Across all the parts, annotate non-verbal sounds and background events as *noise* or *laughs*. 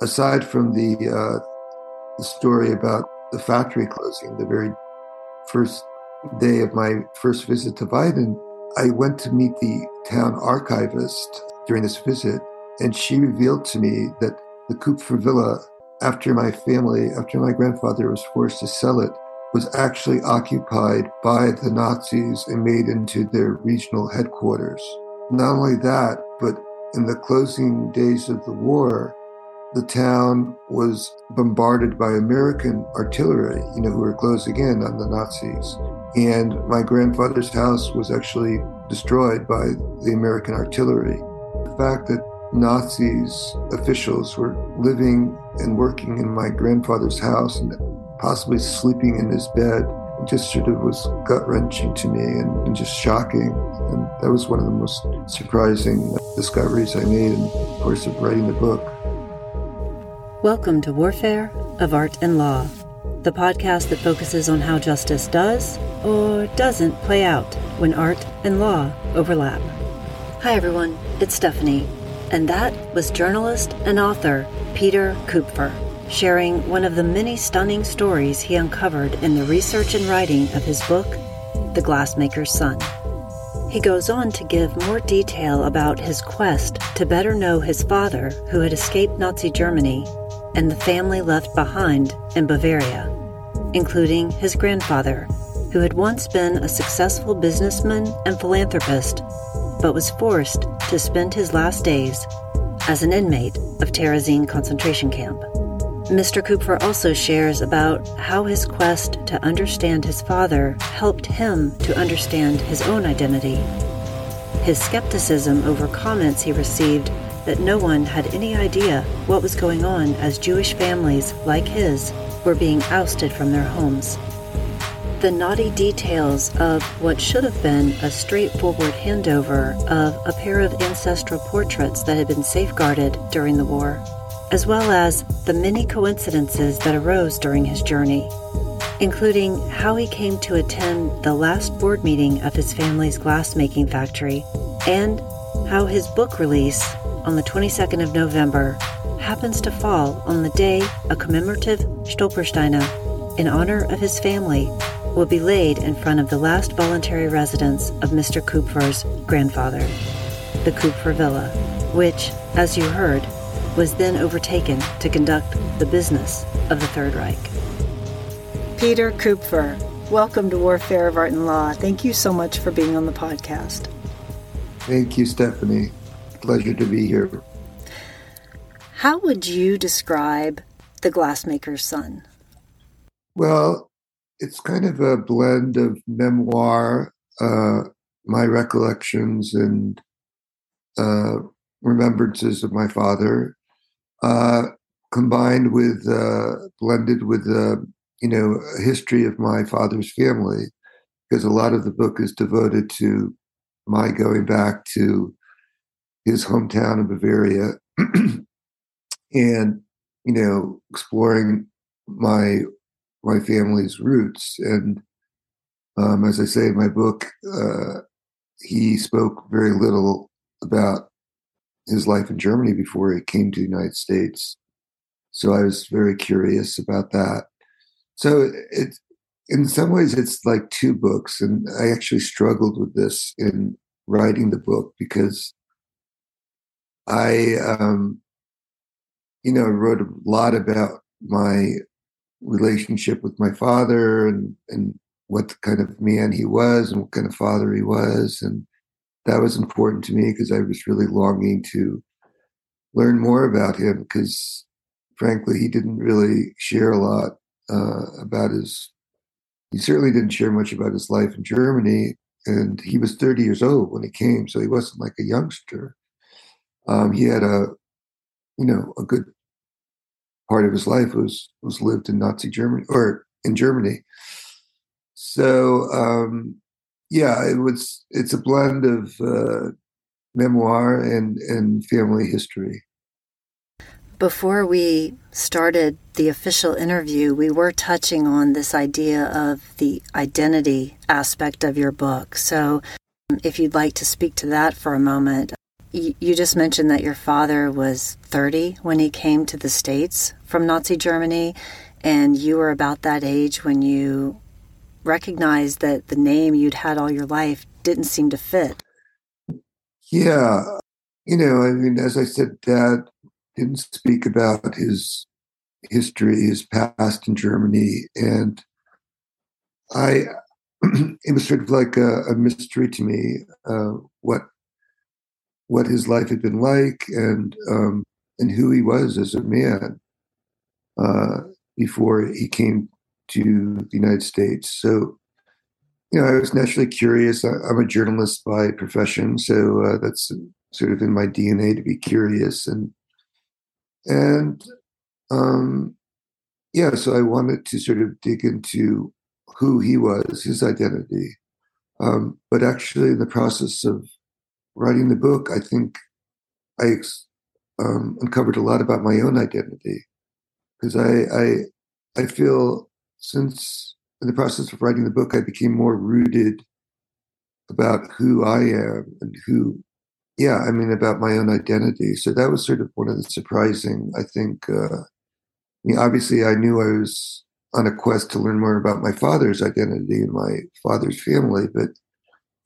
aside from the, uh, the story about the factory closing, the very first day of my first visit to Weiden, I went to meet the town archivist during this visit, and she revealed to me that the Kupfer Villa, after my family, after my grandfather was forced to sell it, was actually occupied by the Nazis and made into their regional headquarters. Not only that, but in the closing days of the war, the town was bombarded by American artillery, you know, who were closing in on the Nazis. And my grandfather's house was actually destroyed by the American artillery. The fact that Nazis officials were living and working in my grandfather's house and possibly sleeping in his bed just sort of was gut wrenching to me and, and, just shocking. And that was one of the most surprising discoveries I made in the course of writing the book. Welcome to Warfare of Art and Law, the podcast that focuses on how justice does or doesn't play out when art and law overlap. Hi, everyone, it's Stephanie, and that was journalist and author Peter Kupfer sharing one of the many stunning stories he uncovered in the research and writing of his book, The Glassmaker's Son. He goes on to give more detail about his quest to better know his father, who had escaped Nazi Germany, and the family left behind in Bavaria, including his grandfather, who had once been a successful businessman and philanthropist, but was forced to spend his last days as an inmate of Terezin concentration camp. Mr. Kupfer also shares about how his quest to understand his father helped him to understand his own identity. His skepticism over comments he received that no one had any idea what was going on as Jewish families like his were being ousted from their homes. The naughty details of what should have been a straightforward handover of a pair of ancestral portraits that had been safeguarded during the war as well as the many coincidences that arose during his journey, including how he came to attend the last board meeting of his family's glassmaking factory and how his book release on the 22nd of November happens to fall on the day a commemorative Stolpersteine in honor of his family will be laid in front of the last voluntary residence of Mr. Kupfer's grandfather, the Kupfer Villa, which, as you heard, was then overtaken to conduct the business of the Third Reich. Peter Kupfer, welcome to Warfare of Art and Law. Thank you so much for being on the podcast. Thank you, Stephanie. Pleasure to be here. How would you describe The Glassmaker's Son? Well, it's kind of a blend of memoir, uh, my recollections, and uh, remembrances of my father, uh, combined with uh, blended with uh, you know a history of my father's family, because a lot of the book is devoted to my going back to his hometown in Bavaria, *clears throat* and you know exploring my my family's roots. And um, as I say in my book, uh, he spoke very little about his life in Germany before he came to the United States. So I was very curious about that. So it, in some ways, it's like two books, and I actually struggled with this in writing the book because I, um, you know, wrote a lot about my relationship with my father and and what kind of man he was and what kind of father he was and that was important to me because I was really longing to learn more about him because frankly he didn't really share a lot uh, about his he certainly didn't share much about his life in Germany and he was 30 years old when he came so he wasn't like a youngster um, he had a you know a good part of his life was was lived in Nazi Germany or in Germany so um, yeah, it was. It's a blend of uh, memoir and and family history. Before we started the official interview, we were touching on this idea of the identity aspect of your book. So, if you'd like to speak to that for a moment, you just mentioned that your father was 30 when he came to the States from Nazi Germany, and you were about that age when you recognized that the name you'd had all your life didn't seem to fit. Yeah. You know, I mean, as I said, dad didn't speak about his history, his past in Germany. And I, *clears throat* it was sort of like a, a mystery to me uh, what what his life had been like and um, and who he was as a man uh, before he came to the United States. So, you know, I was naturally curious. I, am a journalist by profession, so uh, that's sort of in my DNA to be curious and and um, yeah. So I wanted to sort of dig into who he was, his identity. Um, but actually, in the process of writing the book, I think I um, uncovered a lot about my own identity because I, I I feel since in the process of writing the book, I became more rooted about who I am and who, yeah, I mean about my own identity. So that was sort of one of the surprising. I think. Uh, I mean, obviously, I knew I was on a quest to learn more about my father's identity and my father's family, but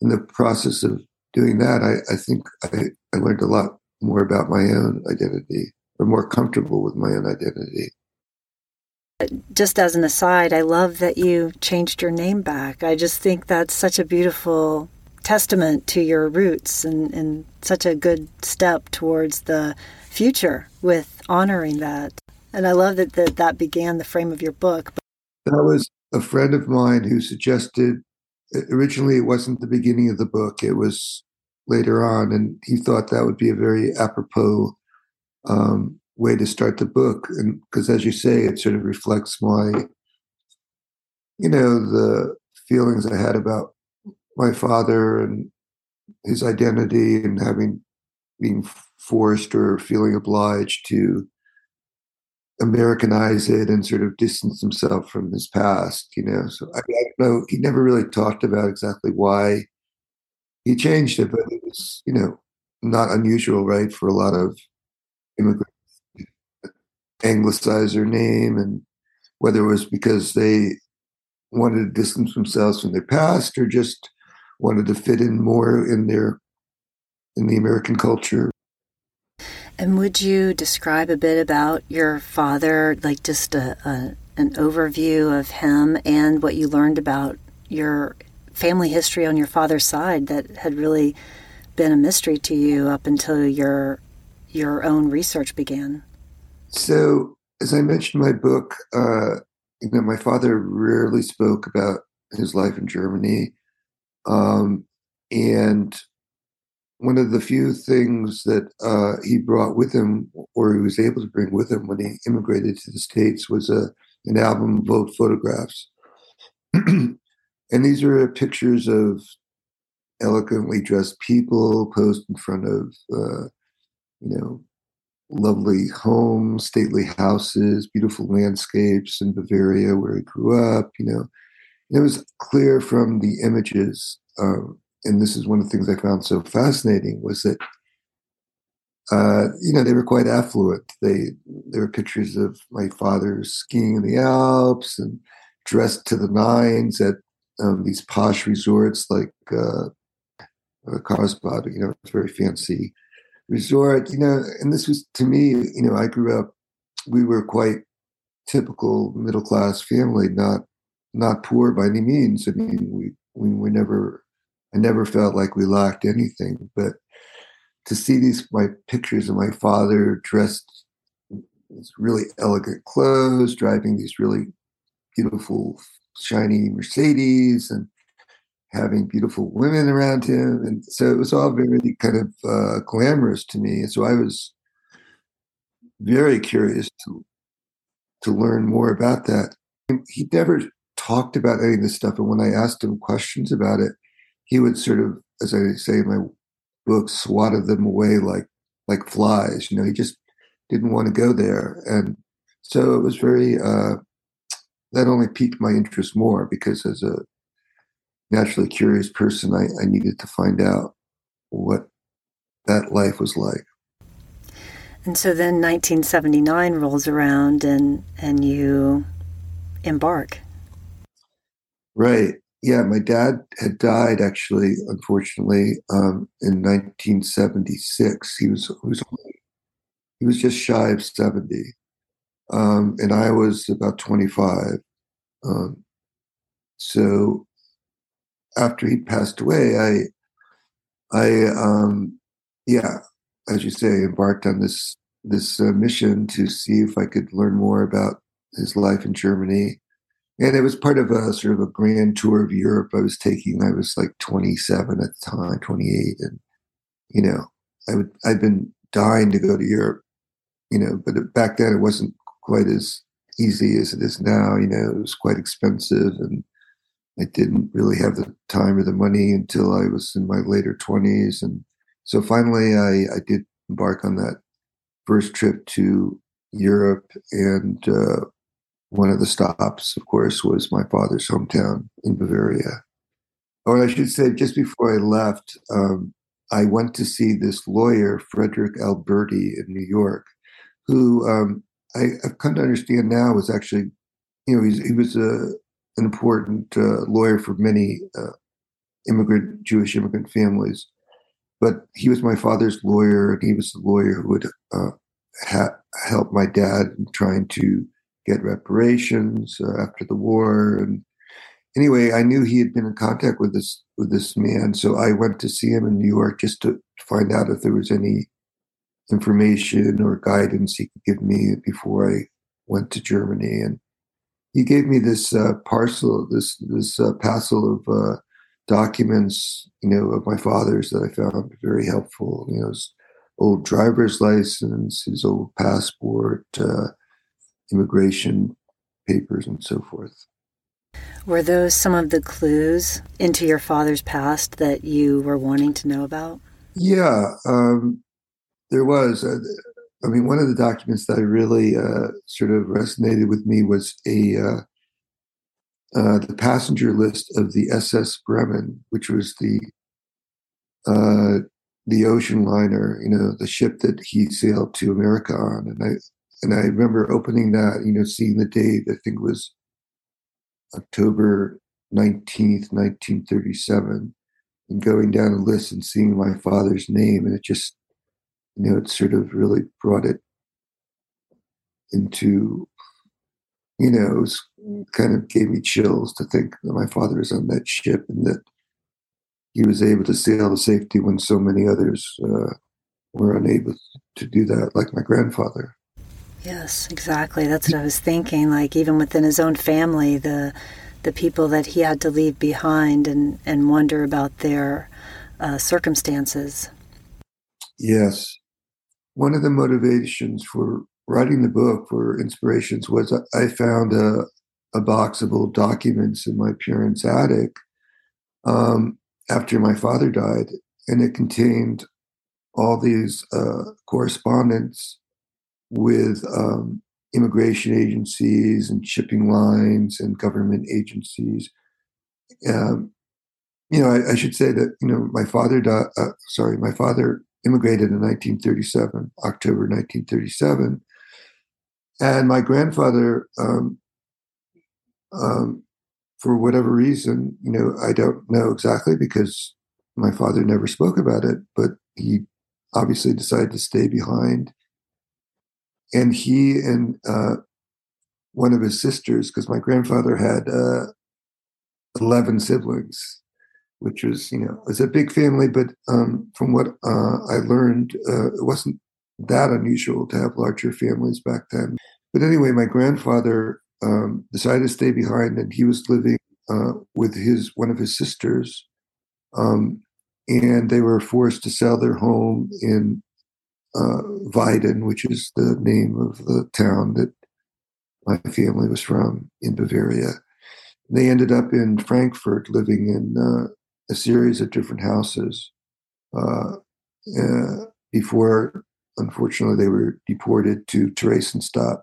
in the process of doing that, I, I think I, I learned a lot more about my own identity or more comfortable with my own identity. Just as an aside, I love that you changed your name back. I just think that's such a beautiful testament to your roots and, and such a good step towards the future with honoring that. And I love that, that that began the frame of your book. That was a friend of mine who suggested originally it wasn't the beginning of the book it was later on and he thought that would be a very apropos um, way to start the book and because as you say it sort of reflects my you know the feelings i had about my father and his identity and having being forced or feeling obliged to Americanize it and sort of distance himself from his past, you know. So I, I don't know. He never really talked about exactly why he changed it, but it was, you know, not unusual, right, for a lot of immigrants anglicize their name, and whether it was because they wanted to distance themselves from their past or just wanted to fit in more in their in the American culture. And would you describe a bit about your father, like just a, a, an overview of him and what you learned about your family history on your father's side that had really been a mystery to you up until your your own research began? So, as I mentioned in my book, uh, you know, my father rarely spoke about his life in Germany, um, and one of the few things that uh, he brought with him, or he was able to bring with him when he immigrated to the States, was a, an album of old photographs. *clears throat* and these are pictures of elegantly dressed people posed in front of, uh, you know, lovely homes, stately houses, beautiful landscapes in Bavaria where he grew up, you know. it was clear from the images um, and this is one of the things I found so fascinating was that uh, you know they were quite affluent. They there were pictures of my father skiing in the Alps and dressed to the nines at um, these posh resorts like uh, Carlsbad. You know, it's very fancy resort. You know, and this was to me. You know, I grew up. We were quite typical middle class family, not not poor by any means. I mean, we we were never I never felt like we lacked anything. But to see these my pictures of my father dressed in really elegant clothes, driving these really beautiful, shiny Mercedes, and having beautiful women around him, and so it was all very kind of uh, glamorous to me. And so I was very curious to to learn more about that. He never talked about any of this stuff, and when I asked him questions about it, he would sort of, as I say in my book, swatted them away like like flies. You know, he just didn't want to go there, and so it was very. Uh, that only piqued my interest more because as a naturally curious person, I, I needed to find out what that life was like. And so then 1979 rolls around and, and you embark. Right. Yeah, my dad had died actually, unfortunately, um, in 1976. He was, he was he was just shy of 70, um, and I was about 25. Um, so after he passed away, I, I, um, yeah, as you say, embarked on this this uh, mission to see if I could learn more about his life in Germany. And it was part of a sort of a grand tour of Europe I was taking. I was like 27 at the time, 28. And, you know, I would, I'd been dying to go to Europe, you know, but back then it wasn't quite as easy as it is now. You know, it was quite expensive and I didn't really have the time or the money until I was in my later 20s. And so finally I, I did embark on that first trip to Europe, and uh, one of the stops, of course, was my father's hometown in Bavaria. Or I should say, just before I left, um, I went to see this lawyer, Frederick Alberti, in New York, who um, I, have come to understand now was actually, you know, he was a, an important uh, lawyer for many uh, immigrant Jewish immigrant families. But he was my father's lawyer, and he was the lawyer who would uh, ha- help my dad in trying to get reparations uh, after the war. And anyway, I knew he had been in contact with this with this man, so I went to see him in New York just to find out if there was any information or guidance he could give me before I went to Germany. And he gave me this uh, parcel, this this uh, parcel of uh, documents, you know, of my father's that I found very helpful. You know, his old driver's license, his old passport, uh, immigration papers, and so forth. Were those some of the clues into your father's past that you were wanting to know about? Yeah, um, there was. Uh, I mean, one of the documents that really uh, sort of resonated with me was a uh, uh, the passenger list of the SS Bremen, which was the uh, the ocean liner, you know, the ship that he sailed to America on. And I and I remember opening that, you know, seeing the date. I think it was October nineteenth, nineteen thirty-seven, and going down a list and seeing my father's name, and it just, you know, it sort of really brought it into you know, it was kind of gave me chills to think that my father was on that ship and that he was able to sail to safety when so many others uh, were unable to do that, like my grandfather. Yes, exactly. That's what I was thinking. Like even within his own family, the the people that he had to leave behind, and and wonder about their uh, circumstances. Yes, one of the motivations for writing the book for inspirations was I found a, a box of old documents in my parents' attic um, after my father died, and it contained all these uh, correspondence with um, immigration agencies and shipping lines and government agencies. Um, you know, I, I, should say that you know my father died. Uh, sorry, my father immigrated in 1937, October 1937, and my grandfather, um, um, for whatever reason, you know, I don't know exactly because my father never spoke about it, but he obviously decided to stay behind. And he and uh, one of his sisters, because my grandfather had uh, 11 siblings, which was, you know, was a big family, but um, from what uh, I learned, uh, it wasn't that unusual to have larger families back then. But anyway, my grandfather um, decided to stay behind, and he was living uh, with his one of his sisters, um, and they were forced to sell their home in uh, Weiden, which is the name of the town that my family was from in Bavaria. They ended up in Frankfurt, living in uh, a series of different houses uh, uh, before, unfortunately, they were deported to Theresienstadt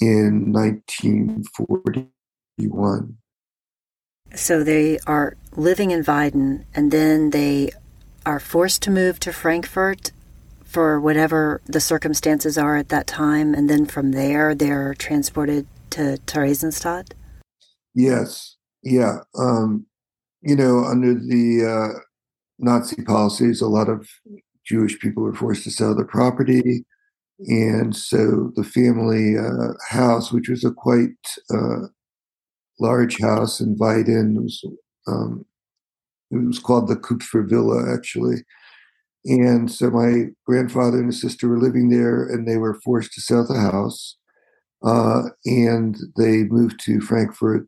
in 1941. So they are living in Weiden and then they are forced to move to Frankfurt for whatever the circumstances are at that time, and then from there they're transported to Theresienstadt? Yes, yeah. Um, you know, under the uh, Nazi policies, a lot of Jewish people were forced to sell their property. And so the family uh, house, which was a quite uh, large house in Weiden, was, um, it was called the Kupfer Villa, actually. And so my grandfather and his sister were living there, and they were forced to sell the house. Uh, and they moved to Frankfurt,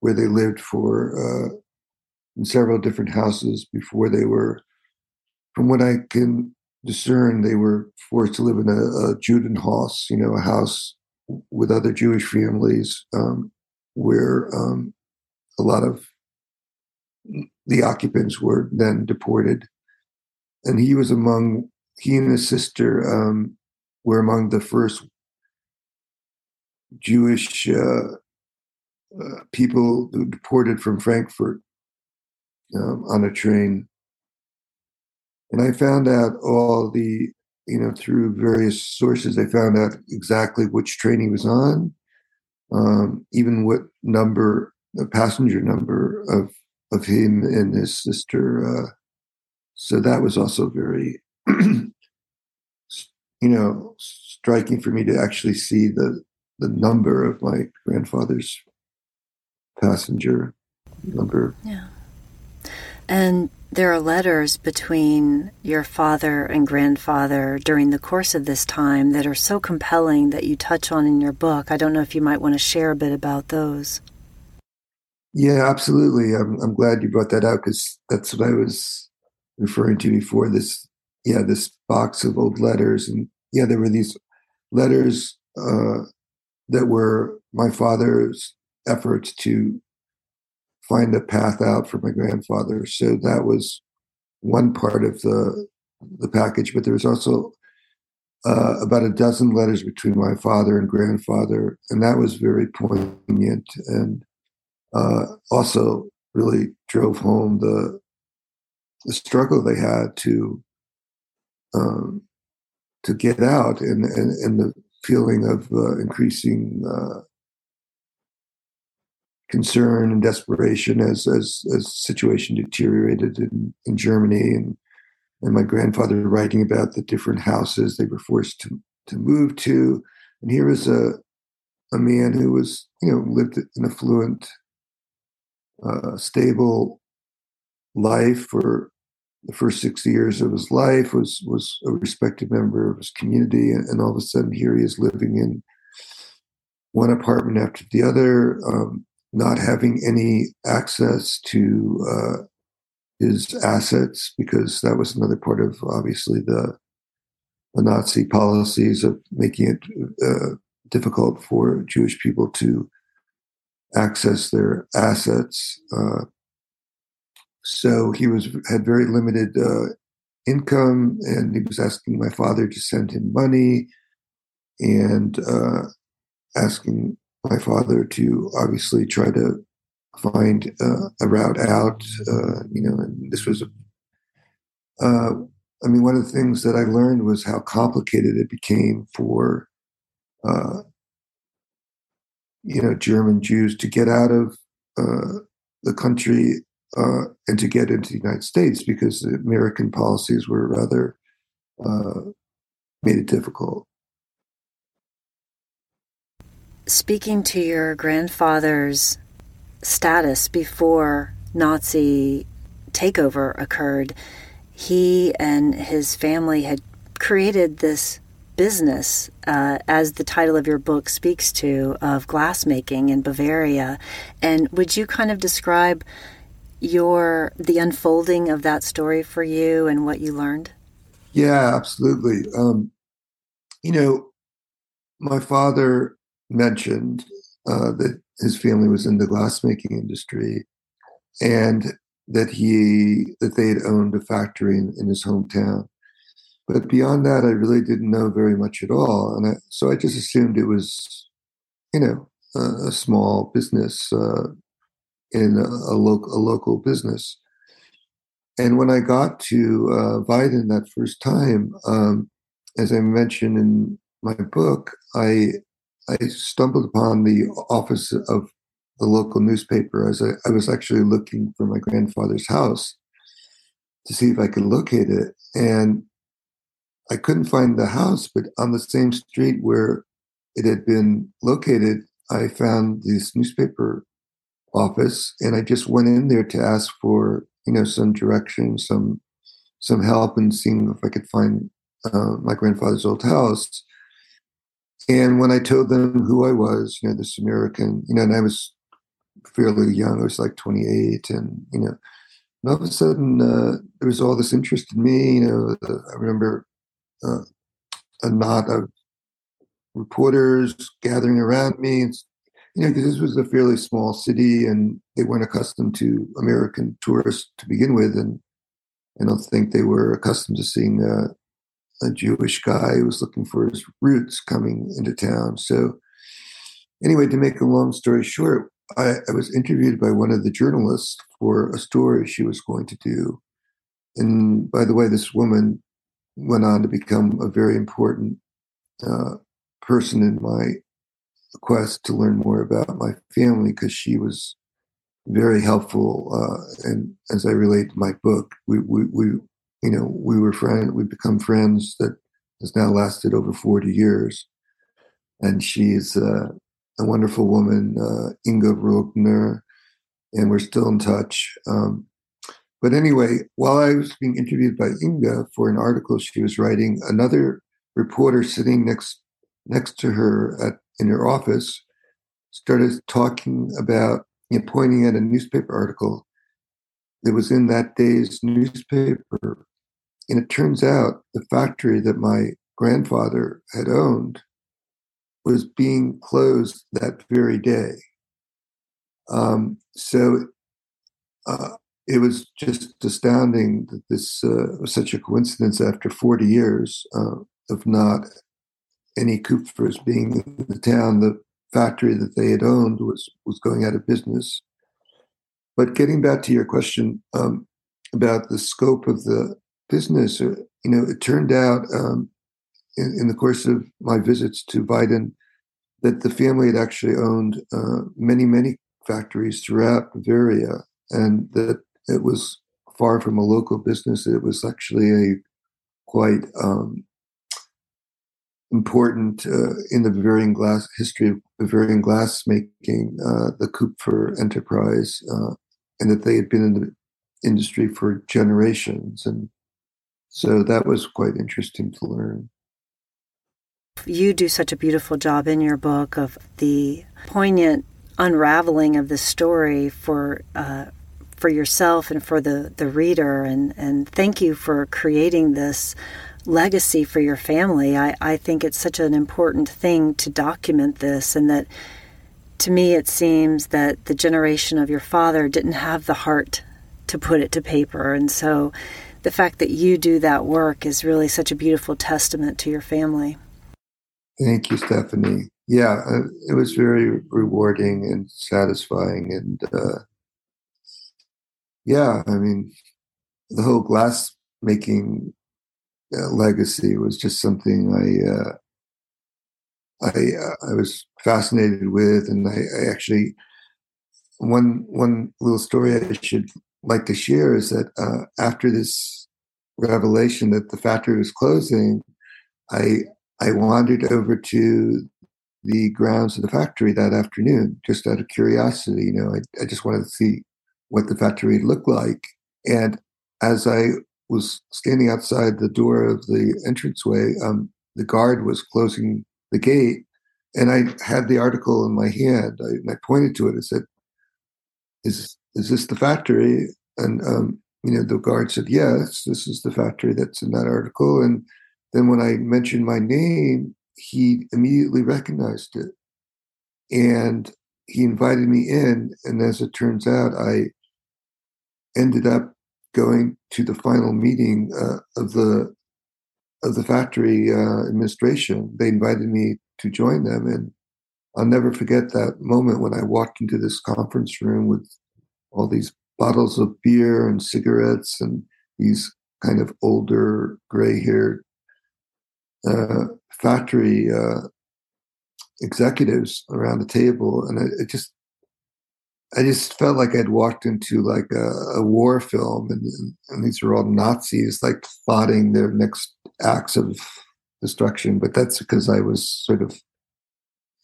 where they lived for uh, in several different houses before they were, from what I can discern, they were forced to live in a, a Judenhaus, you know, a house with other Jewish families um, where um, a lot of the occupants were then deported. And he was among, he and his sister um, were among the first Jewish uh, uh, people deported from Frankfurt um, on a train. And I found out all the, you know, through various sources, I found out exactly which train he was on, um, even what number, the passenger number of of him and his sister. So that was also very, *clears throat* you know, striking for me to actually see the the number of my grandfather's passenger number. Yeah. And there are letters between your father and grandfather during the course of this time that are so compelling that you touch on in your book. I don't know if you might want to share a bit about those. Yeah, absolutely. I'm, I'm glad you brought that out because that's what I was referring to before. This, yeah, this box of old letters, and yeah, there were these letters uh, that were my father's efforts to find a path out for my grandfather. So that was one part of the the package. But there was also uh, about a dozen letters between my father and grandfather, and that was very poignant and uh, also really drove home the the struggle they had to um, to get out and, and, and the feeling of uh, increasing uh, concern and desperation as as as situation deteriorated in, in Germany and and my grandfather writing about the different houses they were forced to to move to. And here was a a man who was you know lived an affluent uh, stable life for the first six years of his life was was a respected member of his community and, and all of a sudden here he is living in one apartment after the other um, not having any access to uh, his assets because that was another part of obviously the, the Nazi policies of making it uh, difficult for Jewish people to access their assets. Uh, so he was had very limited uh, income, and he was asking my father to send him money, and uh, asking my father to obviously try to find uh, a route out. Uh, you know, and this was, uh, I mean, one of the things that I learned was how complicated it became for, uh, you know, German Jews to get out of uh, the country uh, and to get into the United States because the American policies were rather made it difficult speaking to your grandfather's status before Nazi takeover occurred, he and his family had created this business, uh, as the title of your book speaks to, of glassmaking in Bavaria. And would you kind of describe your the unfolding of that story for you and what you learned? Yeah, absolutely. Um, you know, my father mentioned uh, that his family was in the glassmaking industry, and that he that they had owned a factory in, in his hometown. But beyond that, I really didn't know very much at all, and I, so I just assumed it was, you know, a, a small business uh, in a, a local a local business. and when I got to uh, Weiden that first time, um, as I mentioned in my book, I I stumbled upon the office of the local newspaper as I, I was actually looking for my grandfather's house to see if I could locate it. And I couldn't find the house, but on the same street where it had been located, I found this newspaper office and I just went in there to ask for, you know, some direction, some some help and seeing if I could find uh, my grandfather's old house. And when I told them who I was, you know, this American, you know, and I was fairly young, I was like 28, and, you know, and all of a sudden uh, there was all this interest in me. You know, uh, I remember uh, a knot of reporters gathering around me. And, you know, because this was a fairly small city and they weren't accustomed to American tourists to begin with. And I don't think they were accustomed to seeing uh, a Jewish guy who was looking for his roots coming into town. So, anyway, to make a long story short, I, I, was interviewed by one of the journalists for a story she was going to do. And by the way, this woman went on to become a very important uh, person in my quest to learn more about my family because she was very helpful. Uh, and as I relate to my book, we, we, we you know, we were friends, we become friends that has now lasted over 40 years. And she's uh, a wonderful woman, uh, Inga Rogner, and we're still in touch. Um, but anyway, while I was being interviewed by Inga for an article she was writing, another reporter sitting next next to her at in her office started talking about, you know, pointing at a newspaper article that was in that day's newspaper. And it turns out the factory that my grandfather had owned was being closed that very day. Um, so uh, it was just astounding that this uh, was such a coincidence after 40 years uh, of not any Kupfers being in the town. The factory that they had owned was was going out of business. But getting back to your question um, about the scope of the business, uh, you know, it turned out um, in, in, the course of my visits to Weiden that the family had actually owned uh, many, many factories throughout Bavaria, and that it was far from a local business. It was actually a quite um, important uh, in the Bavarian glass history of Bavarian glass making, uh, the Kupfer enterprise, uh, and that they had been in the industry for generations. And so that was quite interesting to learn. You do such a beautiful job in your book of the poignant unraveling of the story for uh, for yourself and for the, the reader and, and thank you for creating this legacy for your family. I, I think it's such an important thing to document this, and that to me it seems that the generation of your father didn't have the heart to put it to paper. And so the fact that you do that work is really such a beautiful testament to your family. Thank you, Stephanie. Yeah, uh, it was very rewarding and satisfying. And uh, yeah, I mean, the whole glass making uh, legacy was just something I uh, I uh, I was fascinated with, and I, I, actually one one little story I should like to share is that uh, after this revelation that the factory was closing, I I wandered over to the grounds of the factory that afternoon just out of curiosity. You know, I, I just wanted to see what the factory looked like, and as I was standing outside the door of the entranceway. Um, the guard was closing the gate, and I had the article in my hand. I, I pointed to it. I said, "Is is this the factory?" And um, you know, the guard said, "Yes, this is the factory that's in that article." And then when I mentioned my name, he immediately recognized it, and he invited me in. And as it turns out, I ended up going to the final meeting uh, of the of the factory uh, administration. They invited me to join them, and I'll never forget that moment when I walked into this conference room with all these bottles of beer and cigarettes and these kind of older gray haired uh, factory uh, executives around the table. And it, it, just, I just felt like I'd walked into like a, a war film and, and, these are all Nazis like plotting their next acts of destruction. But that's because I was sort of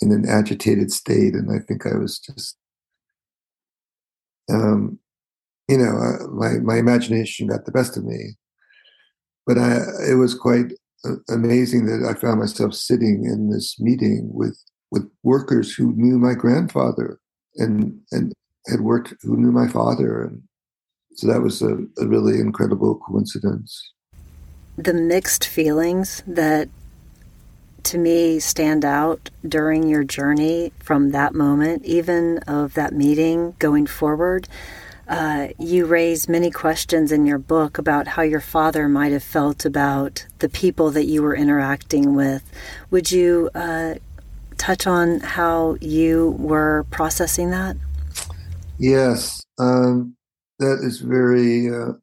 in an agitated state. And I think I was just, um, you know, uh, my, my imagination got the best of me but I, it was quite uh, amazing that I found myself sitting in this meeting with with workers who knew my grandfather and and had worked who knew my father and so that was a, a really incredible coincidence the mixed feelings that to me stand out during your journey from that moment even of that meeting going forward uh, you raise many questions in your book about how your father might have felt about the people that you were interacting with. Would you uh, touch on how you were processing that? Yes, um, that is very uh,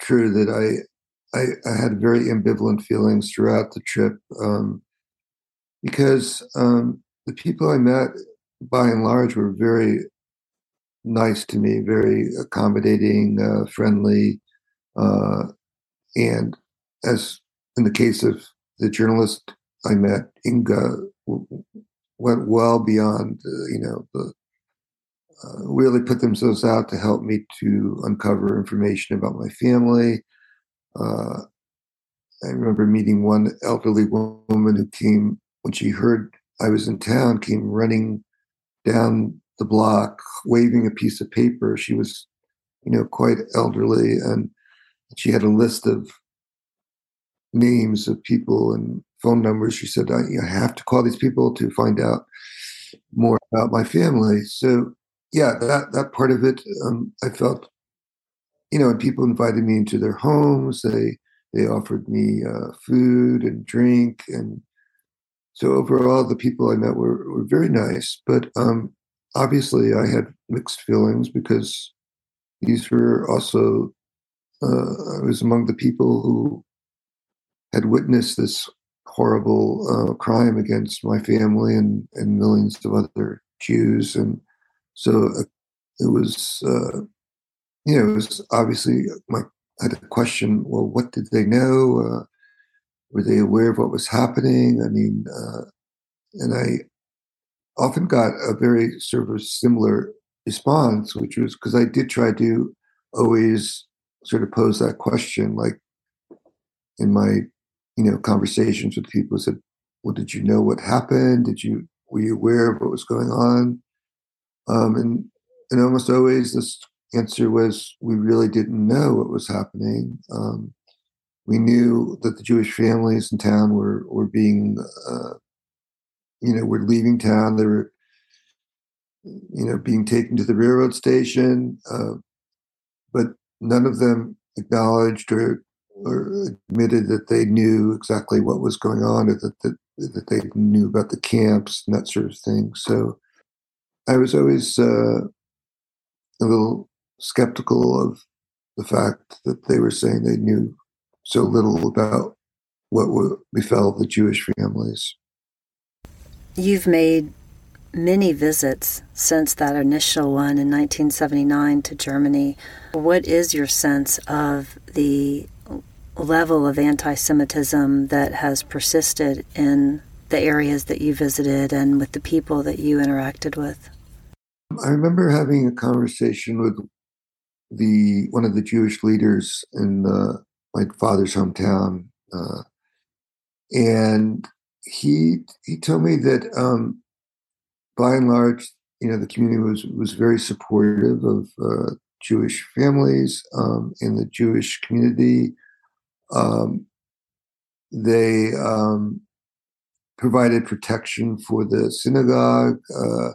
true. That I, I, I had very ambivalent feelings throughout the trip um, because um, the people I met, by and large, were very nice to me, very accommodating, uh, friendly, uh, and as in the case of the journalist I met, Inga went well beyond, uh, you know, the uh, really put themselves out to help me to uncover information about my family. Uh, I remember meeting one elderly woman who came when she heard I was in town, came running down the block waving a piece of paper. She was, you know, quite elderly and she had a list of names of people and phone numbers. She said, I, I have to call these people to find out more about my family. So, yeah, that, that part of it, um, I felt, you know, and people invited me into their homes. They, they offered me uh, food and drink. And so overall, the people I met were, were very nice. But um, obviously I had mixed feelings because these were also uh, I was among the people who had witnessed this horrible uh, crime against my family and, and millions of other Jews, and so uh, it was uh, you know it was obviously my I had a question. Well, what did they know? Uh, were they aware of what was happening? I mean, uh, and I often got a very sort of similar response, which was because I did try to always sort of pose that question, like in my, you know, conversations with people said, well, did you know what happened? Did you, were you aware of what was going on? Um, and, and almost always this answer was, we really didn't know what was happening. Um, we knew that the Jewish families in town were, were being uh, you know, were leaving town. They were, you know, being taken to the railroad station, uh, but none of them acknowledged or admitted that they knew exactly what was going on, or that, that that they knew about the camps and that sort of thing. So I was always uh, a little skeptical of the fact that they were saying they knew so little about what befell the Jewish families. You've made many visits since that initial one in 1979 to Germany. What is your sense of the level of anti Semitism that has persisted in the areas that you visited and with the people that you interacted with? I remember having a conversation with the one of the Jewish leaders in the, my father's hometown, uh, and he he told me that um, by and large, you know, the community was was very supportive of uh, Jewish families um, in the Jewish community. Um, they um, provided protection for the synagogue uh,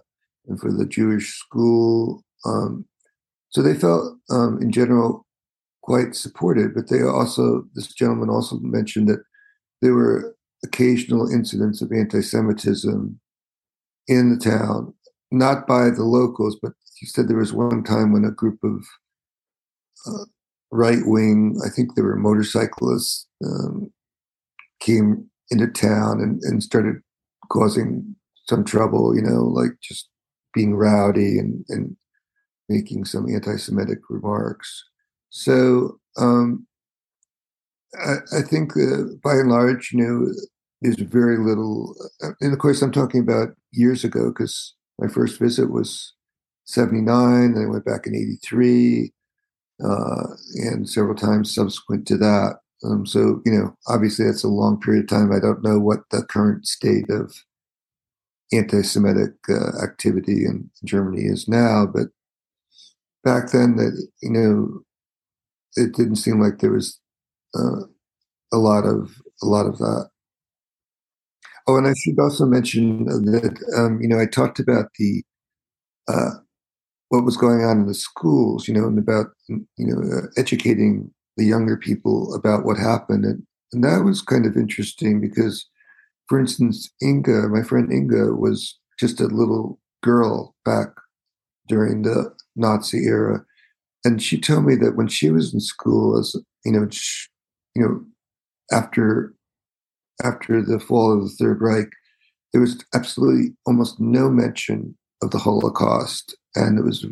and for the Jewish school. Um, so they felt, um, in general, quite supported. But they also, this gentleman also mentioned that there were occasional incidents of anti-Semitism in the town, not by the locals, but he said there was one time when a group of uh, right wing. I think there were motorcyclists um, came into town and, and started causing some trouble. You know, like just being rowdy and, and making some anti-Semitic remarks. So um, I, I, think uh, by and large, you know, there's very little. Uh, and of course, I'm talking about years ago because my first visit was 79, then I went back in 83, uh, and several times subsequent to that. Um, so, you know, obviously that's a long period of time. I don't know what the current state of anti-Semitic uh, activity in Germany is now, but back then, that you know, it didn't seem like there was uh, a lot of a lot of that. Oh, and I should also mention that um, you know I talked about the uh, what was going on in the schools, you know, and about you know uh, educating the younger people about what happened, and and that was kind of interesting because, for instance, Inga, my friend Inga, was just a little girl back during the Nazi era, and she told me that when she was in school, as you know, she, you know, after after the fall of the Third Reich, there was absolutely almost no mention of the Holocaust, and it was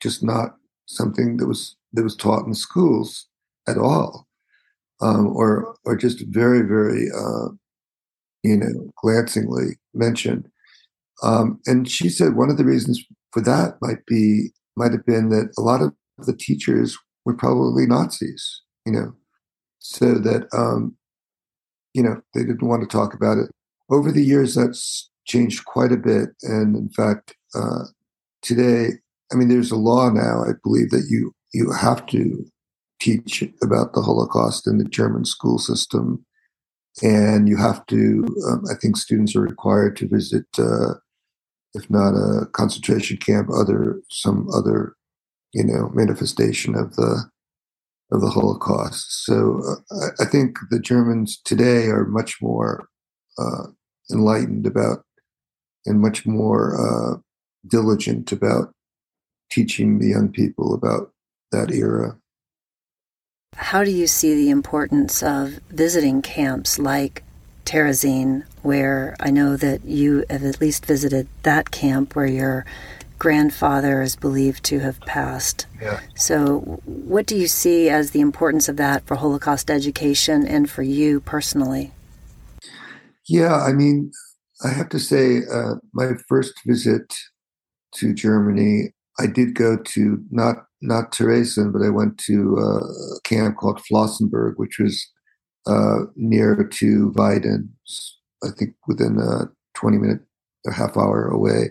just not something that was that was taught in schools at all, um, or or just very very uh, you know glancingly mentioned. Um, and she said one of the reasons for that might be might have been that a lot of the teachers were probably Nazis, you know, so that um, you know they didn't want to talk about it. Over the years, that's changed quite a bit, and in fact, uh, today, I mean, there's a law now. I believe that you you have to teach about the Holocaust in the German school system, and you have to. Um, I think students are required to visit, uh, if not a concentration camp, other some other, you know, manifestation of the of the Holocaust. So uh, I think the Germans today are much more uh, enlightened about and much more uh, diligent about teaching the young people about that era. How do you see the importance of visiting camps like Terezin, where I know that you have at least visited that camp where your grandfather is believed to have passed? Yeah. So, what do you see as the importance of that for Holocaust education and for you personally? Yeah, I mean, I have to say, uh, my first visit to Germany, I did go to not not Terezin, but I went to a camp called Flossenburg, which was uh, near to Weiden, I think within a 20 minute, a half hour away.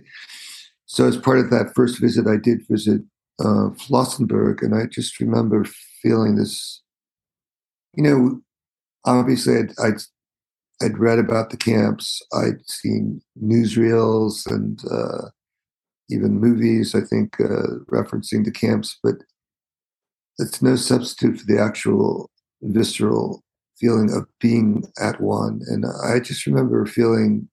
So, as part of that first visit, I did visit uh, Flossenburg, and I just remember feeling this. You know, obviously, I'd, I'd I'd read about the camps. I'd seen newsreels and uh, even movies, I think, uh, referencing the camps, but it's no substitute for the actual visceral feeling of being at one. And I just remember feeling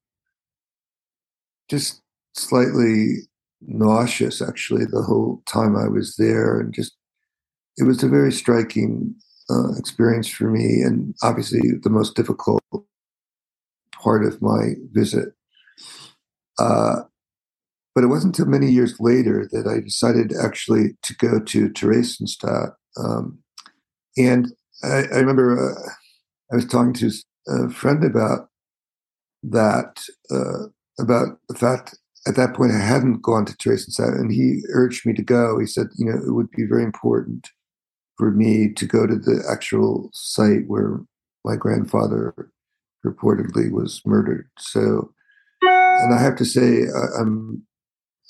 just slightly nauseous, actually, the whole time I was there. And just, it was a very striking uh, experience for me, and obviously the most difficult part of my visit. Uh, but it wasn't until many years later that I decided actually to go to Theresienstadt. Um, and I, I remember uh, I was talking to a friend about that, uh, about the fact at that point I hadn't gone to Theresienstadt, and he urged me to go. He said, you know, it would be very important for me to go to the actual site where my grandfather reportedly was murdered. So, and I have to say, I'm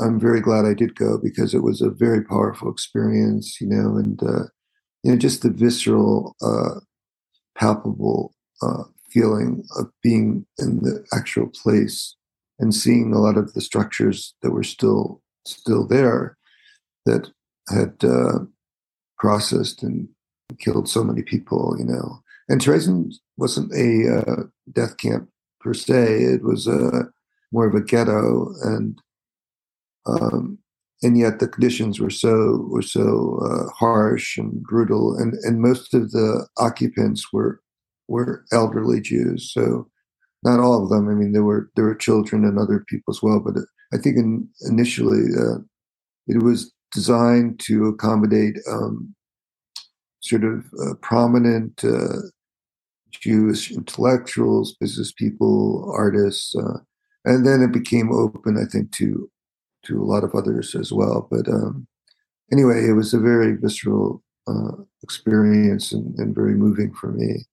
I'm very glad I did go because it was a very powerful experience, you know, and uh, you know just the visceral, uh, palpable uh, feeling of being in the actual place and seeing a lot of the structures that were still still there that had uh, processed and killed so many people, you know. And Terezin wasn't a uh, death camp per se; it was a more of a ghetto and um, and yet the conditions were so were so uh, harsh and brutal, and and most of the occupants were were elderly Jews. So not all of them. I mean, there were there were children and other people as well. But I think in, initially uh, it was designed to accommodate um, sort of uh, prominent uh, Jewish intellectuals, business people, artists, uh, and then it became open, I think, to to a lot of others as well. But um, anyway, it was a very visceral uh, experience and, and very moving for me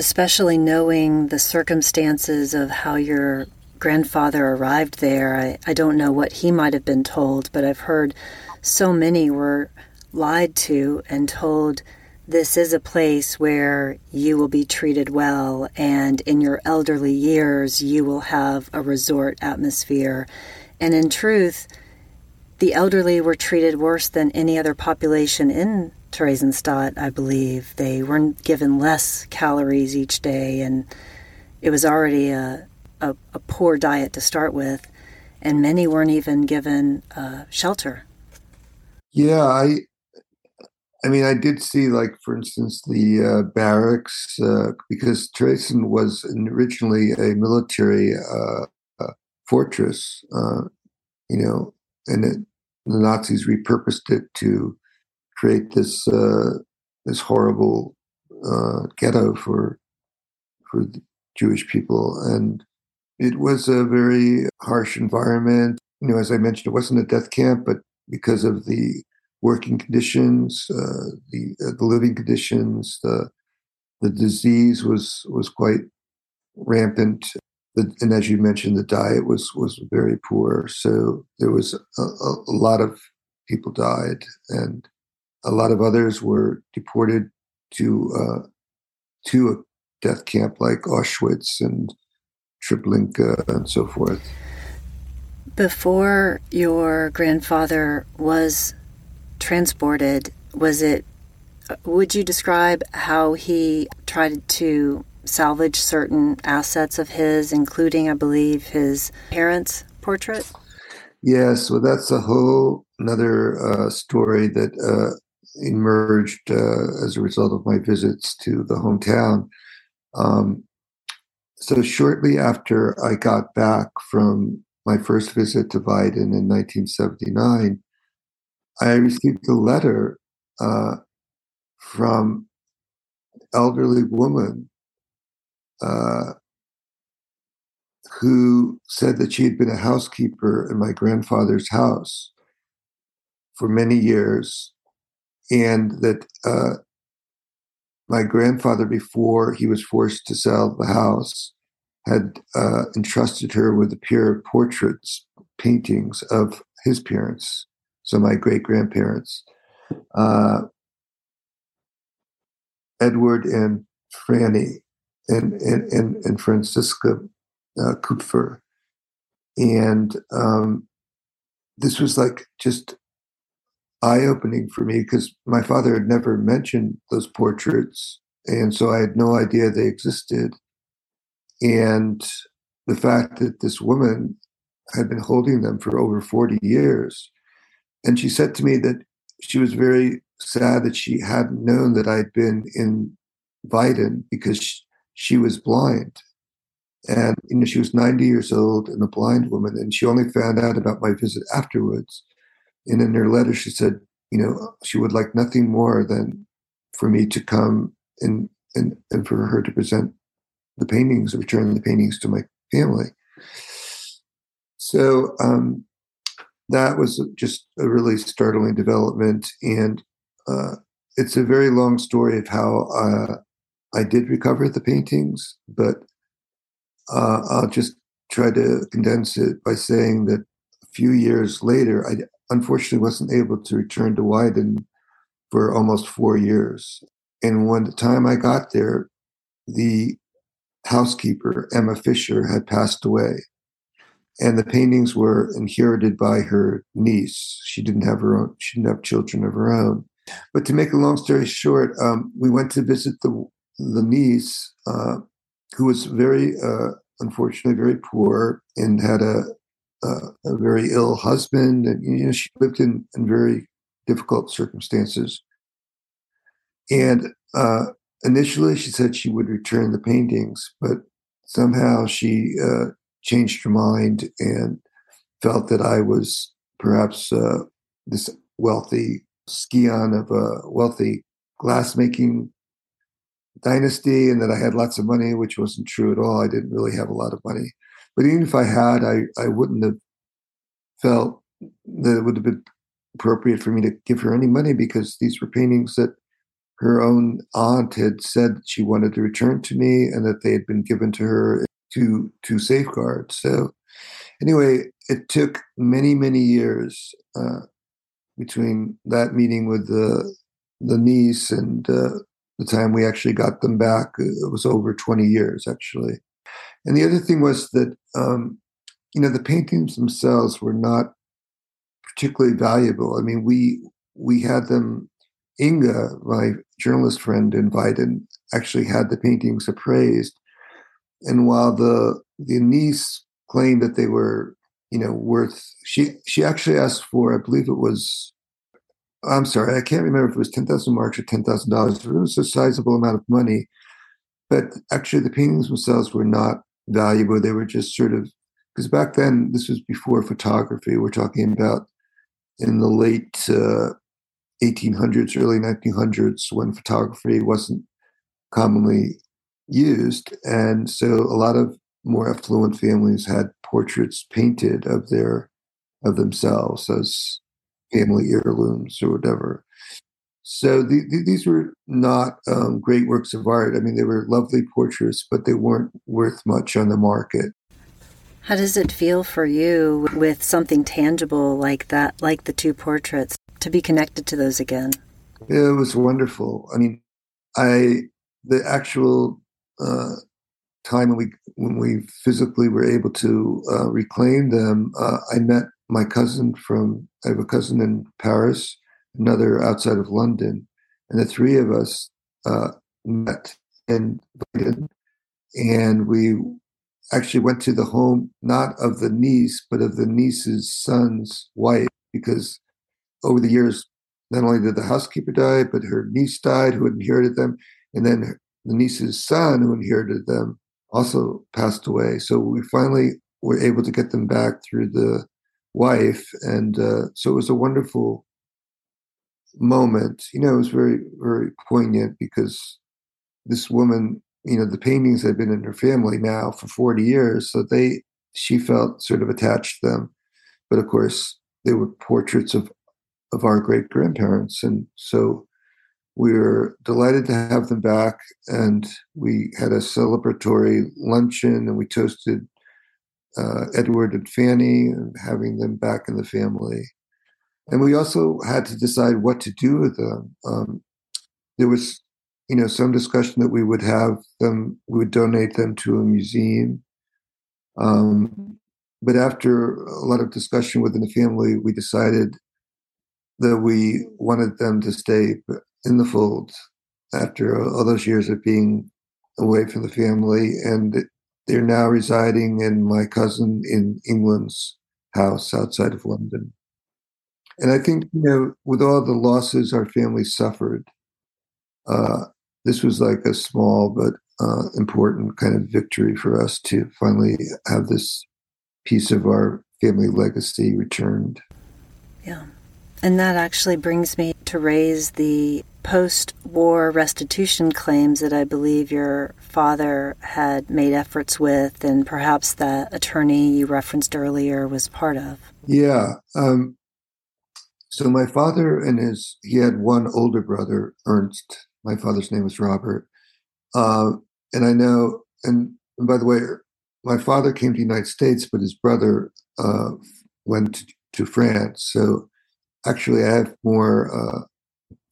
especially knowing the circumstances of how your grandfather arrived there. I, I don't know what he might have been told, but I've heard so many were lied to and told this is a place where you will be treated well, and in your elderly years, you will have a resort atmosphere. And in truth, the elderly were treated worse than any other population in Theresienstadt, I believe. They weren't given less calories each day, and it was already a, a, a poor diet to start with, and many weren't even given uh, shelter. Yeah, I, I mean, I did see, like, for instance, the uh, barracks, uh, because Terezin was originally a military uh, fortress, uh, you know, and it, the Nazis repurposed it to create this uh, this horrible uh, ghetto for for Jewish people, and it was a very harsh environment. You know, as I mentioned, it wasn't a death camp, but because of the working conditions, uh, the uh, the living conditions, the the disease was was quite rampant. And as you mentioned, the diet was was very poor. So there was a, a lot of people died, and a lot of others were deported to uh, to a death camp like Auschwitz and Treblinka and so forth. Before your grandfather was transported, was it? Would you describe how he tried to salvage certain assets of his, including, I believe, his parents' portrait? Yes, well, that's a whole another uh, story that uh, emerged uh, as a result of my visits to the hometown. Um, so shortly after I got back from my first visit to Weiden in 1979, I received a letter uh, from elderly woman uh, who said that she had been a housekeeper in my grandfather's house for many years and that uh, my grandfather, before he was forced to sell the house, had uh, entrusted her with a pair of portraits, paintings of his parents, so my great grandparents, uh, Edward and Franny, and and and, and Franziska uh, Kupfer, and um, this was like just eye opening for me because my father had never mentioned those portraits. And so I had no idea they existed. And the fact that this woman had been holding them for over 40 years. And she said to me that she was very sad that she hadn't known that I'd been in Weiden because she, she was blind. And you know, she was 90 years old and a blind woman, and she only found out about my visit afterwards. And in her letter, she said, you know, she would like nothing more than for me to come and and and for her to present the paintings, return the paintings to my family. So um, that was just a really startling development, and uh, it's a very long story of how uh, I did recover the paintings, but uh, I'll just try to condense it by saying that a few years later, I, unfortunately wasn't able to return to Weiden for almost four years. And when the time I got there, the housekeeper, Emma Fisher, had passed away. And the paintings were inherited by her niece. She didn't have her own, she didn't have children of her own. But to make a long story short, um, we went to visit the, the niece, uh, who was very, uh, unfortunately, very poor and had a uh, a very ill husband, and you know she lived in, in very difficult circumstances. And uh, initially, she said she would return the paintings, but somehow she uh, changed her mind and felt that I was perhaps uh, this wealthy scion of a wealthy glassmaking dynasty and that I had lots of money, which wasn't true at all. I didn't really have a lot of money. But even if I had, I, I wouldn't have felt that it would have been appropriate for me to give her any money because these were paintings that her own aunt had said she wanted to return to me and that they had been given to her to to safeguard. So anyway, it took many many years uh, between that meeting with the the niece and uh, the time we actually got them back. It was over twenty years actually. And the other thing was that um, you know the paintings themselves were not particularly valuable. I mean, we we had them. Inga, my journalist friend in Weiden, actually had the paintings appraised, and while the the niece claimed that they were, you know, worth, she she actually asked for, I believe it was, I'm sorry, I can't remember if it was ten thousand marks or ten thousand dollars. It was a sizable amount of money, but actually the paintings themselves were not valuable. They were just sort of because back then this was before photography. We're talking about in the late uh, 1800s, early 1900s, when photography wasn't commonly used. And so a lot of more affluent families had portraits painted of their of themselves as family heirlooms or whatever. So the, the, these were not um, great works of art. I mean, they were lovely portraits, but they weren't worth much on the market. How does it feel for you with something tangible like that, like the two portraits, to be connected to those again? It was wonderful. I mean, I the actual uh, time when we when we physically were able to uh, reclaim them, uh, I met my cousin from I have a cousin in Paris, another outside of London, and the three of us uh, met in Weiden, and we actually went to the home not of the niece but of the niece's son's wife because over the years not only did the housekeeper die but her niece died who inherited them and then the niece's son who inherited them also passed away. So we finally were able to get them back through the wife and uh, so it was a wonderful moment. You know it was very very poignant because this woman you know the paintings had been in her family now for 40 years so they she felt sort of attached to them. But of course they were portraits of of our great grandparents and so we were delighted to have them back and we had a celebratory luncheon and we toasted uh, edward and fanny and having them back in the family. And we also had to decide what to do with them. Um, there was you know some discussion that we would have them we would donate them to a museum. Um, but after a lot of discussion within the family we decided that we wanted them to stay in the fold after all those years of being away from the family. And they're now residing in my cousin in england's house outside of london and i think you know with all the losses our family suffered uh, this was like a small but uh, important kind of victory for us to finally have this piece of our family legacy returned. Yeah. And that actually brings me to raise the post war restitution claims that I believe your father had made efforts with, and perhaps the attorney you referenced earlier was part of. Yeah. Um, so my father and his, he had one older brother, Ernst, my father's name was Robert. Uh, and I know, and, and, by the way, my father came to the United States, but his brother uh, went to, to, France. So actually, I have more uh,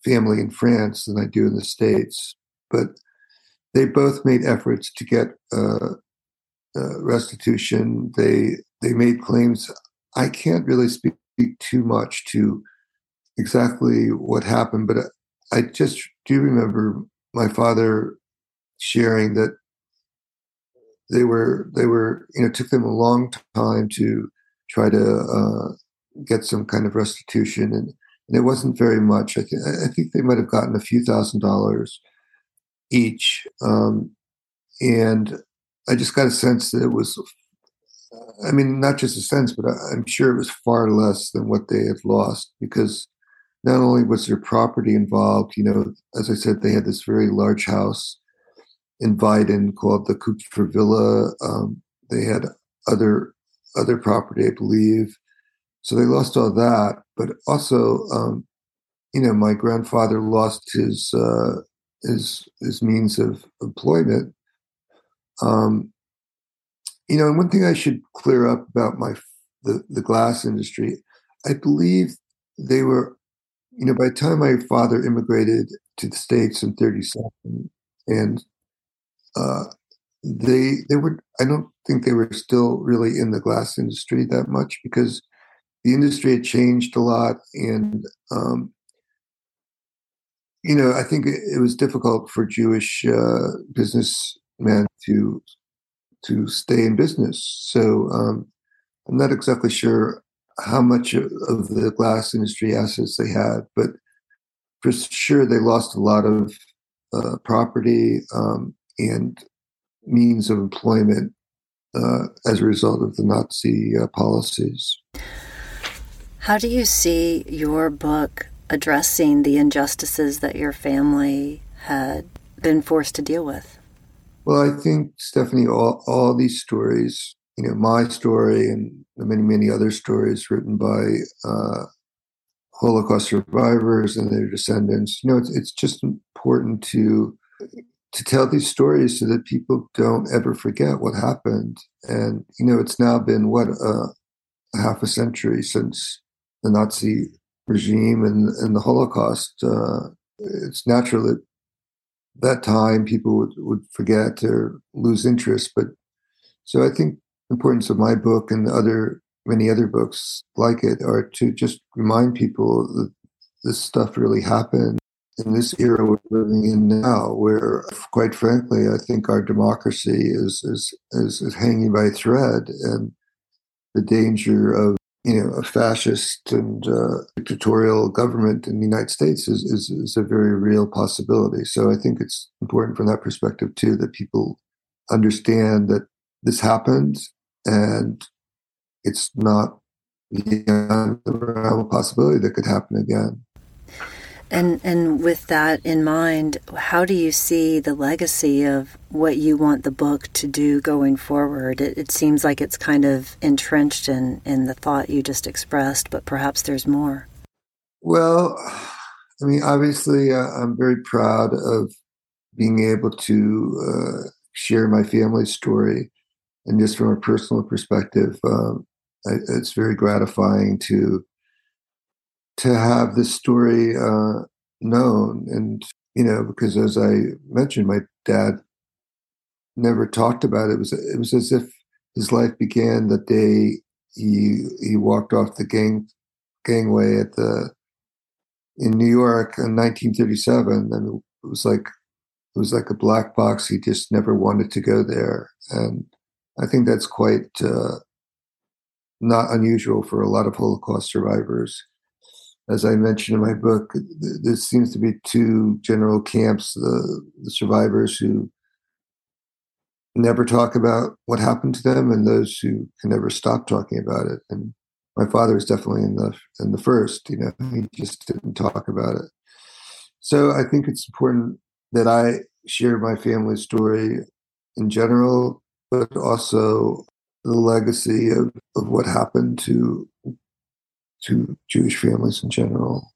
family in France than I do in the States. But they both made efforts to get uh, uh, restitution. They they made claims. I can't really speak too much to exactly what happened, but I just do remember my father sharing that they were they were you know took them a long time to try to uh, get some kind of restitution, and, and it wasn't very much. I, th- I think they might have gotten a few thousand dollars each, um, and I just got a sense that it was. I mean, not just a sense, but I, I'm sure it was far less than what they had lost because not only was there property involved, you know, as I said, they had this very large house in Weiden called the Kupfer Villa. Um, they had other other property, I believe. So they lost all that, but also, um, you know, my grandfather lost his uh, his his means of employment. Um, you know, and one thing I should clear up about my the the glass industry, I believe they were, you know, by the time my father immigrated to the states in '37, and uh, they they were I don't think they were still really in the glass industry that much because the industry had changed a lot and um, you know I think it, was difficult for Jewish uh, businessmen to to stay in business. So um, I'm not exactly sure how much of the glass industry assets they had, but for sure they lost a lot of uh, property um, and means of employment uh, as a result of the Nazi uh, policies. How do you see your book addressing the injustices that your family had been forced to deal with? Well, I think, Stephanie, all, all these stories, you know, my story and the many, many other stories written by uh, Holocaust survivors and their descendants, you know, it's, it's just important to to tell these stories so that people don't ever forget what happened. And you know, it's now been what uh, half a century since the Nazi regime and, and the Holocaust. Uh, it's natural that that time people would, would forget or lose interest. But so I think the importance of my book and other many other books like it are to just remind people that this stuff really happened in this era we're living in now, where, quite frankly, I think our democracy is is is, is hanging by thread, and the danger of you know a fascist and uh, dictatorial government in the United States is, is is a very real possibility. So I think it's important from that perspective too that people understand that this happened and it's not beyond the realm of possibility that could happen again. And and with that in mind, how do you see the legacy of what you want the book to do going forward? It, it seems like it's kind of entrenched in in the thought you just expressed, but perhaps there's more. Well, I mean, obviously, uh, I'm very proud of being able to uh, share my family's story, and just from a personal perspective, um, I, it's very gratifying to to have this story uh, known. And, you know, because as I mentioned, my dad never talked about it. It was, it was as if his life began the day he, he walked off the gang, gangway at the, in New York in 1937. And it was like, it was like a black box. He just never wanted to go there. And I think that's quite uh, not unusual for a lot of Holocaust survivors as I mentioned in my book, there seems to be two general camps: the, the survivors who never talk about what happened to them, and those who can never stop talking about it. And my father is definitely in the in the first. You know, he just didn't talk about it. So I think it's important that I share my family story in general, but also the legacy of, of what happened to to Jewish families in general.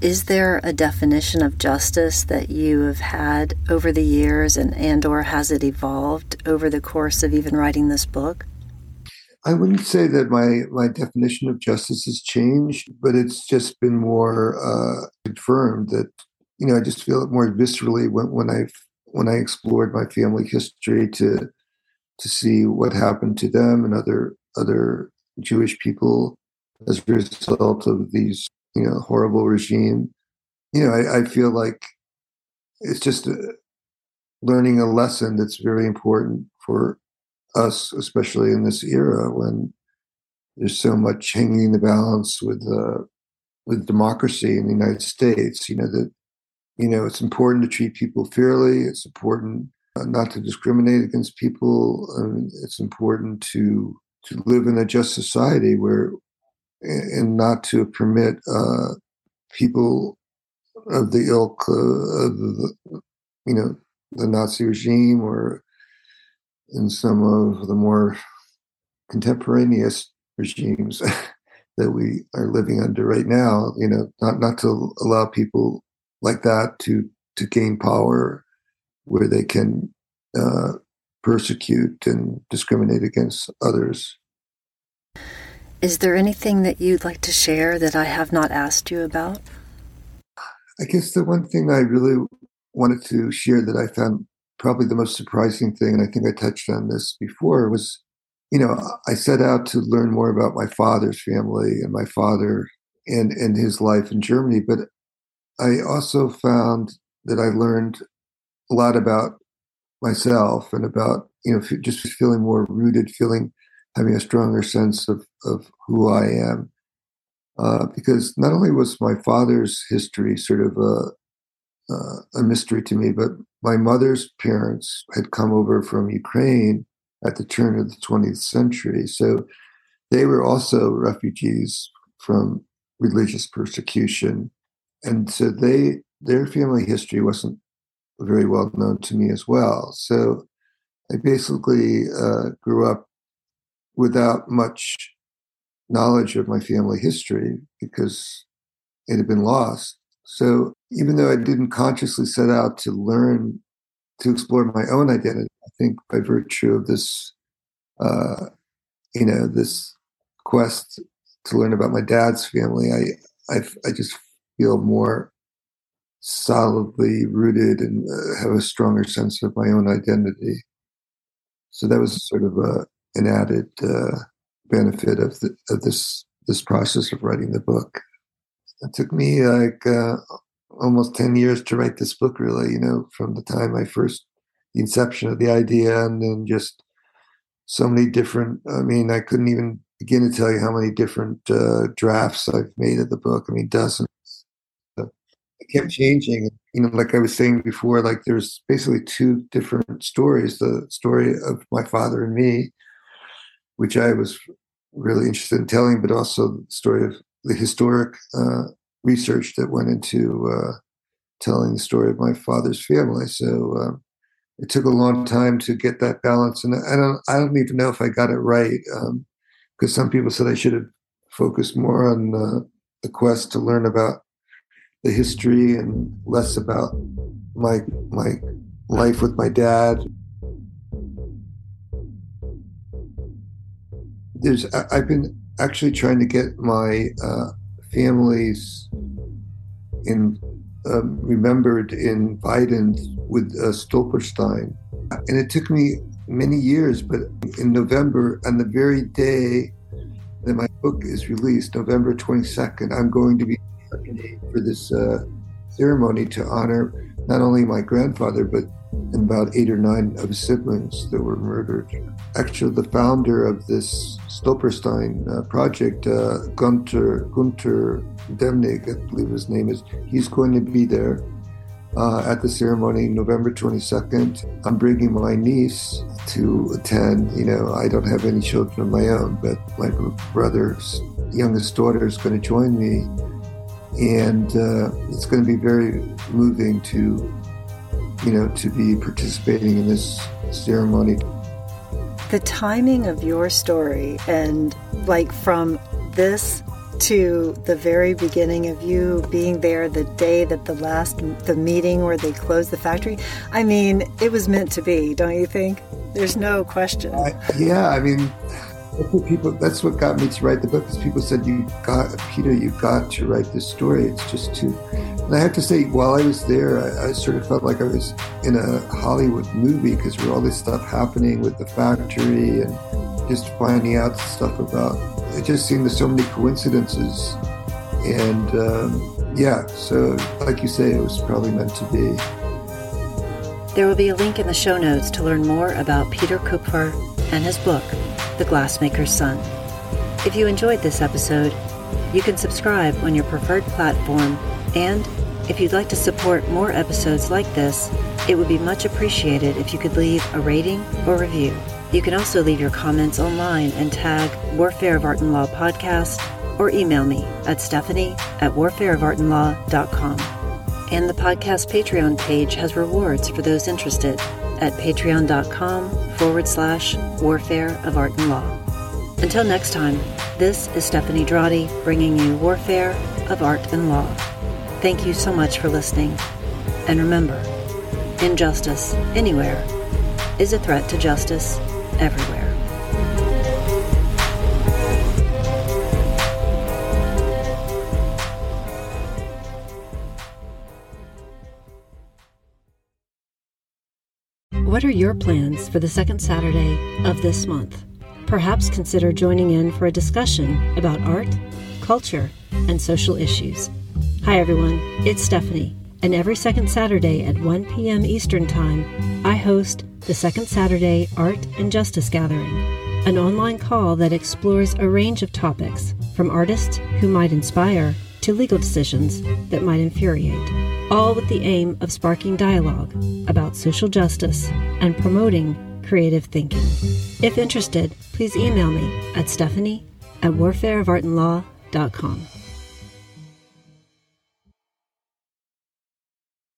Is there a definition of justice that you have had over the years and, and or has it evolved over the course of even writing this book? I wouldn't say that my, my definition of justice has changed, but it's just been more uh, confirmed that, you know, I just feel it more viscerally when, when I when I explored my family history to to see what happened to them and other other Jewish people as a result of these, you know, horrible regime. You know, I, I feel like it's just a, uh, learning a lesson that's very important for us, especially in this era when there's so much hanging in the balance with uh, with democracy in the United States. You know that you know it's important to treat people fairly. It's important uh, not to discriminate against people. It's important to to live in a just society where and not to permit uh, people of the ilk uh, of the you know the Nazi regime or in some of the more contemporaneous regimes *laughs* that we are living under right now. You know, not not to allow people like that to to gain power where they can uh, persecute and discriminate against others. Is there anything that you'd like to share that I have not asked you about? I guess the one thing I really wanted to share that I found probably the most surprising thing, and I think I touched on this before, was you know, I set out to learn more about my father's family and my father and, and his life in Germany. But I also found that I learned a lot about myself and about, you know, just feeling more rooted, feeling, having a stronger sense of, of who I am. Uh, because not only was my father's history sort of a, uh, a mystery to me, but my mother's parents had come over from Ukraine at the turn of the 20th century. So they were also refugees from religious persecution. And so they their family history wasn't very well known to me as well. So I basically uh, grew up without much knowledge of my family history because it had been lost. So even though I didn't consciously set out to learn to explore my own identity, I think by virtue of this, uh, you know, this quest to learn about my dad's family, I, I, I just feel more solidly rooted and uh, have a stronger sense of my own identity. So that was sort of a, an added uh, benefit of, the, of this this process of writing the book. It took me like uh, almost 10 years to write this book really you know from the time i first the inception of the idea and then just so many different i mean i couldn't even begin to tell you how many different uh, drafts i've made of the book. I mean dozens. It kept changing. You know like i was saying before like there's basically two different stories the story of my father and me which i was really interested in telling but also the story of the historic uh, research that went into uh, telling the story of my father's family. So uh, it took a long time to get that balance, and I don't I don't even know if I got it right because um, some people said I should have focused more on uh, the quest to learn about the history and less about my my life with my dad. There's I, have been actually trying to get my uh, families in um, remembered in Weiden with uh, Stolperstein. And it took me many years, but in November, on the very day that my book is released, November 22nd, I'm going to be for this uh, ceremony to honor not only my grandfather, but about eight or nine of his siblings that were murdered. Actually, the founder of this Stolperstein uh, project, uh, Gunter, Gunter Demnig, I believe his name is, he's going to be there uh, at the ceremony November 22nd. I'm bringing my niece to attend. You know, I don't have any children of my own, but my brother's youngest daughter is going to join me. And uh, it's going to be very moving to you know, to be participating in this ceremony. The timing of your story and like from this to the very beginning of you being there the day that the last the meeting where they closed the factory i mean it was meant to be don't you think? There's no question. I, yeah i mean that's what people that's what got me to write the book is people said you got peter you got to write this story. It's just too and i have to say while i was there I, I sort of felt like i was in a hollywood movie because was all this stuff happening with the factory and just finding out stuff about it just seemed there's so many coincidences. And um, yeah so like you say it was probably meant to be. There will be a link in the show notes to learn more about peter kupfer and his book the Glassmaker's Son. If you enjoyed this episode, you can subscribe on your preferred platform, and if you'd like to support more episodes like this, it would be much appreciated if you could leave a rating or review. You can also leave your comments online and tag Warfare of Art and Law podcast or email me at stephanie at warfareofartandlaw.com. And the podcast Patreon page has rewards for those interested at patreon.com forward slash warfare of art and law. Until next time, this is Stephanie Drawdy bringing you Warfare of Art and Law. Thank you so much for listening. And remember, injustice anywhere is a threat to justice everywhere. What are your plans for the second Saturday of this month? Perhaps consider joining in for a discussion about art, culture, and social issues. Hi, everyone. It's Stephanie, and every second Saturday at 1 p.m. Eastern Time, I host the Second Saturday Art and Justice Gathering, an online call that explores a range of topics from artists who might inspire to legal decisions that might infuriate, all with the aim of sparking dialogue about social justice and promoting creative thinking. If interested, please email me at stephanie at warfareofartandlaw.com.